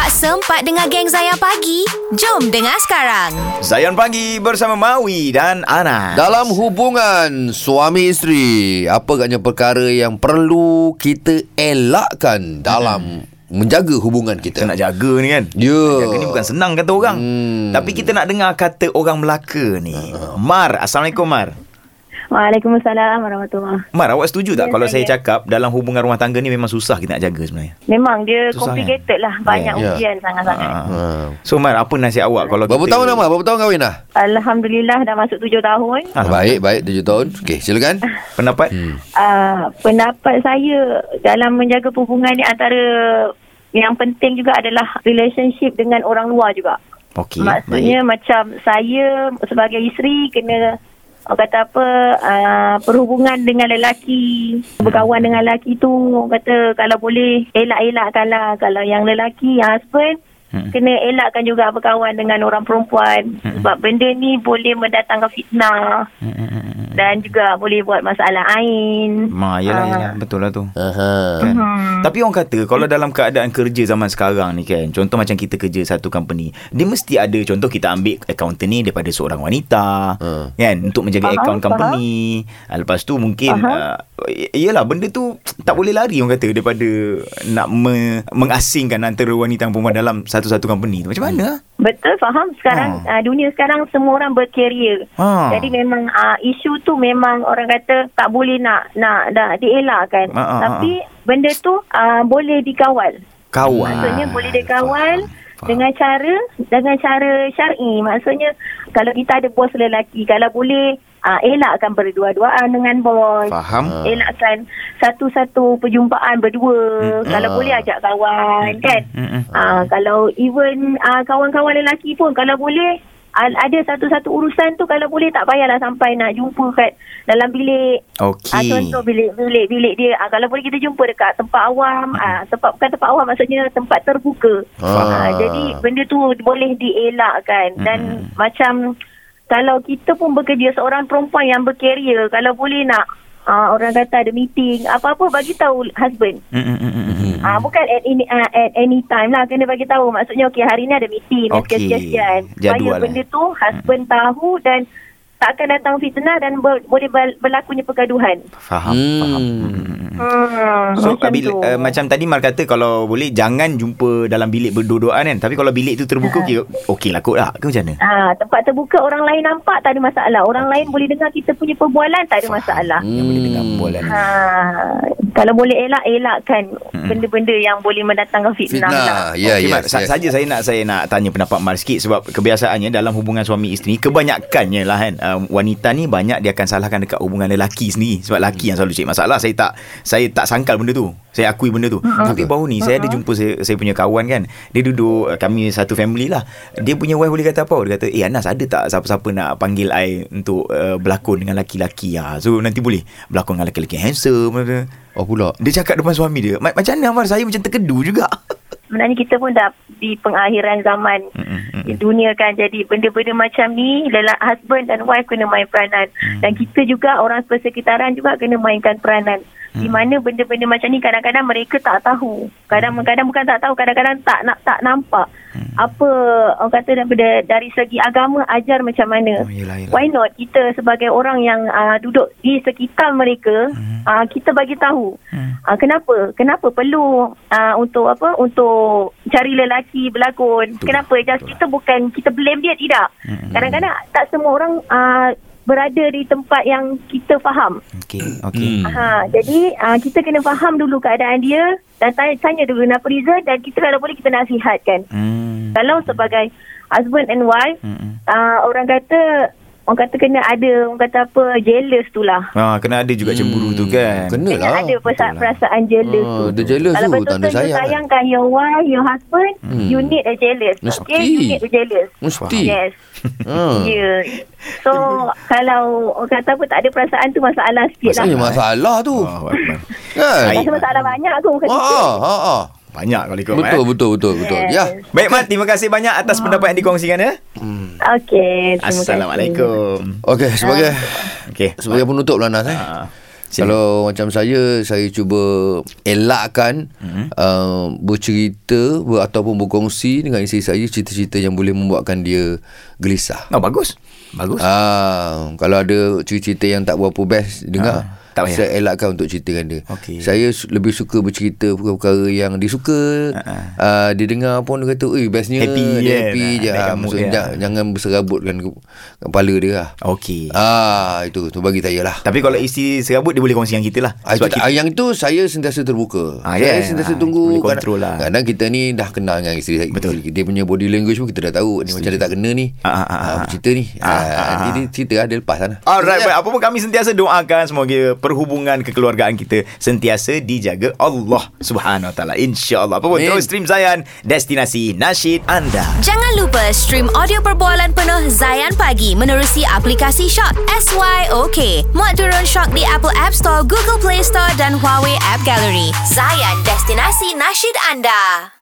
Tak sempat dengar geng Zayan pagi? Jom dengar sekarang. Zayan Pagi bersama Maui dan Ana. Dalam hubungan suami isteri, apa agaknya perkara yang perlu kita elakkan dalam menjaga hubungan kita kita? nak jaga ni kan. Ya. Jaga ni bukan senang kata orang. Hmm. Tapi kita nak dengar kata orang Melaka ni. Mar, Assalamualaikum Mar. Waalaikumsalam warahmatullahi Mar, awak setuju tak Ya, kalau saya saya. cakap dalam hubungan rumah tangga ni memang susah kita nak jaga sebenarnya? Memang dia Susah, complicated lah Banyak Ya. ujian sangat-sangat Ah. Ha. So Mar, apa nasihat awak kalau Berapa kita... tahun nama? Berapa tahun kahwin dah? Alhamdulillah dah masuk tujuh tahun Ah. Baik, baik. Tujuh tahun. Okey, silakan. Pendapat? Hmm. uh, Pendapat saya Dalam menjaga hubungan ni Antara Yang penting juga adalah Relationship dengan orang luar juga Okey. Maksudnya macam Saya sebagai isteri Kena Orang kata apa uh, Perhubungan dengan lelaki Berkawan dengan lelaki tu Orang kata Kalau boleh Elak-elakkanlah Kalau yang lelaki Yang husband Hmm. Kena elakkan juga berkawan dengan orang perempuan Hmm. Sebab benda ni boleh mendatangkan fitnah Hmm. Dan juga boleh buat masalah ain Ma, yalah, Ah. yalah. Betul lah tu. Kan? Hmm. Tapi orang kata kalau dalam keadaan kerja zaman sekarang ni kan, contoh macam kita kerja satu company, dia mesti ada contoh kita ambil accountant ni daripada seorang wanita, Ha. kan untuk menjaga Faham, account company. Ah, Lepas tu mungkin uh, Faham. iyalah benda tu tak boleh lari orang kata daripada nak me, mengasingkan antara wanita dan perempuan dalam satu-satu company tu. Macam mana? ah? Betul faham sekarang Ha. uh, dunia sekarang semua orang berkarier. Ha. Jadi memang uh, isu tu memang orang kata tak boleh nak nak nak dielakkan. Ha, ha, ha, Tapi benda tu uh, boleh dikawal. Kawan. Maksudnya boleh dikawal Faham, faham. dengan cara dengan cara syar'i. Maksudnya kalau kita ada bos lelaki kalau boleh uh, elakkan berdua-duaan dengan bos. Faham? Elakkan satu-satu perjumpaan berdua. Hmm. Kalau Ah. boleh ajak kawan kan. Hmm, hmm. Ah, kalau even ah, kawan-kawan lelaki pun kalau boleh ah, ada satu-satu urusan tu kalau boleh tak payahlah sampai nak jumpa kat dalam bilik. Okey. Ah, contoh bilik bilik dia. Ah, kalau boleh kita jumpa dekat tempat awam. Ah, tempat bukan tempat awam maksudnya tempat terbuka. Ah. Ah, jadi benda tu boleh dielakkan dan macam kalau kita pun bekerja seorang perempuan yang berkarier kalau boleh nak ah, orang kata ada meeting apa-apa bagi tahu husband. Hmm. Ah bukan at any uh, at any time lah kena bagi tahu maksudnya okey hari ni ada meeting Okey. sekian-sekian Jadual supaya benda tu husband tahu dan tak akan datang fitnah dan ber, boleh ber, berlakunya pergaduhan. Faham, Hmm. faham. Hmm, hmm, hmm. Hmm, So macam bila, uh, macam tadi Mar kata kalau boleh jangan jumpa dalam bilik berdua-duaan kan. Tapi kalau bilik tu terbuka okey okey lah kot lah. Ke macam mana? Ah, tempat terbuka orang lain nampak tak ada masalah. Orang lain boleh dengar kita punya perbualan tak ada masalah. Yang boleh dengar perbualan. Ha, kalau boleh elak elakkan Mm-mm. benda-benda yang boleh mendatangkan fitnah. Fitnah. lah. Ya, Okey, ya. Mar, sa- saja saya nak saya nak tanya pendapat Mar sikit sebab kebiasaannya dalam hubungan suami isteri kebanyakannya lah kan uh, wanita ni banyak dia akan salahkan dekat hubungan lelaki sendiri sebab lelaki yang selalu cari masalah. Saya tak saya tak sangkal benda tu. Saya akui benda tu. Tapi baru ni saya ada jumpa saya, saya punya kawan kan. Dia duduk uh, kami satu family lah. Dia punya wife boleh kata apa? Dia kata, "Eh Anas ada tak siapa-siapa nak panggil I untuk uh, berlakon dengan laki-laki ah. So nanti boleh berlakon dengan yang handsome." Oh pula. dia cakap depan suami dia. "Ma- Macam mana Amar? Saya macam terkedu juga." Sebenarnya kita pun dah di pengakhiran zaman di dunia kan. Jadi benda-benda macam ni lelak husband dan wife kena main peranan. Hmm. dan kita juga orang persekitaran juga kena mainkan peranan. Di Hmm. mana benda-benda macam ni kadang-kadang mereka tak tahu. Kadang-kadang bukan tak tahu kadang-kadang tak nak tak nampak. Hmm. Apa orang kata daripada dari segi agama ajar macam mana Oh, yelah, yelah. why not kita sebagai orang yang uh, duduk di sekitar mereka Hmm. uh, kita bagi tahu Hmm. uh, kenapa kenapa perlu uh, untuk apa untuk cari lelaki berlakon Betul. kenapa just Betul. kita bukan kita blame dia tidak Mm-mm. kadang-kadang tak semua orang uh, berada di tempat yang kita faham Okey, okey. Hmm. ha jadi uh, kita kena faham dulu keadaan dia dan tanya, tanya dulu kenapa reason dan kita kalau boleh kita nasihatkan Hmm. Kalau sebagai husband and wife Hmm. uh, orang kata orang kata kena ada orang kata apa jealous tu lah Ah, kena ada juga cemburu tu kan. Kena Kena lah. ada perasaan, perasaan jealous Ah, tu. dia jealous Kalau tu, betul tanda tu you sayang kan? sayangkan your wife, your husband, Hmm. you need a jealous. Mesti. Okay, you need a jealous. Mesti. Yes. Ha. Yeah. So, kalau orang kata apa tak ada perasaan tu masalah sikit Maksudnya lah. masalah tu. Oh, Akbar. Kan? Masalah banyak tu. bukan Ha, ha, ha. Banyak kalau ikut Betul, Mat. betul, betul, betul. Yes. Ya. Baik Mat, terima kasih banyak atas pendapat yang dikongsikan ya. Okay. terima kasih. Assalamualaikum. Okey, sebagai Okey. sebagai penutup lah Nas eh. Ah, Sila. Kalau macam saya Saya cuba Elakkan mm-hmm. uh, Bercerita ber, Ataupun berkongsi Dengan isteri saya Cerita-cerita yang boleh Membuatkan dia Gelisah Oh bagus. Bagus. Ah, kalau ada cerita-cerita yang tak berapa best dengar, Ah, tak payah. saya elakkan untuk ceritakan dia. Okey. Saya lebih suka bercerita perkara-perkara yang dia suka. Ah, ah. Uh, dia dengar pun dia kata, "Eh, bestnya Happy dia je, happy nak- je." naikkan Ah, mood maksud, dia. jangan, jangan berserabutkan ke- kepala dia lah. Okey. Ah, itu tu bagi saya lah. Tapi kalau isteri serabut dia boleh kongsi dengan kita lah. Ah, itu, kita, ah, yang itu saya sentiasa terbuka. Ah, saya ya, sentiasa ah, tunggu. control lah. Kadang kita ni dah kenal dengan isteri. Betul. Dia punya body language pun kita dah tahu. Ni macam dia tak kena ni. Ah, ah, ah, ah. cerita ni. Ah, ah, ah. Nanti dia cerita lah. Dia lepas sana. Alright, Ya. baik. Apa pun kami sentiasa doakan semoga perhubungan kekeluargaan kita sentiasa dijaga Allah Subhanahu Wa Taala. Insya-Allah. Apa pun terus stream Zayan, destinasi nasyid anda. Jangan lupa stream audio perbualan penuh Zayan Pagi menerusi aplikasi Shock SYOK. Muat turun Shock di Apple App Store, Google Play Store dan Huawei App Gallery. Zayan, destinasi nasyid anda.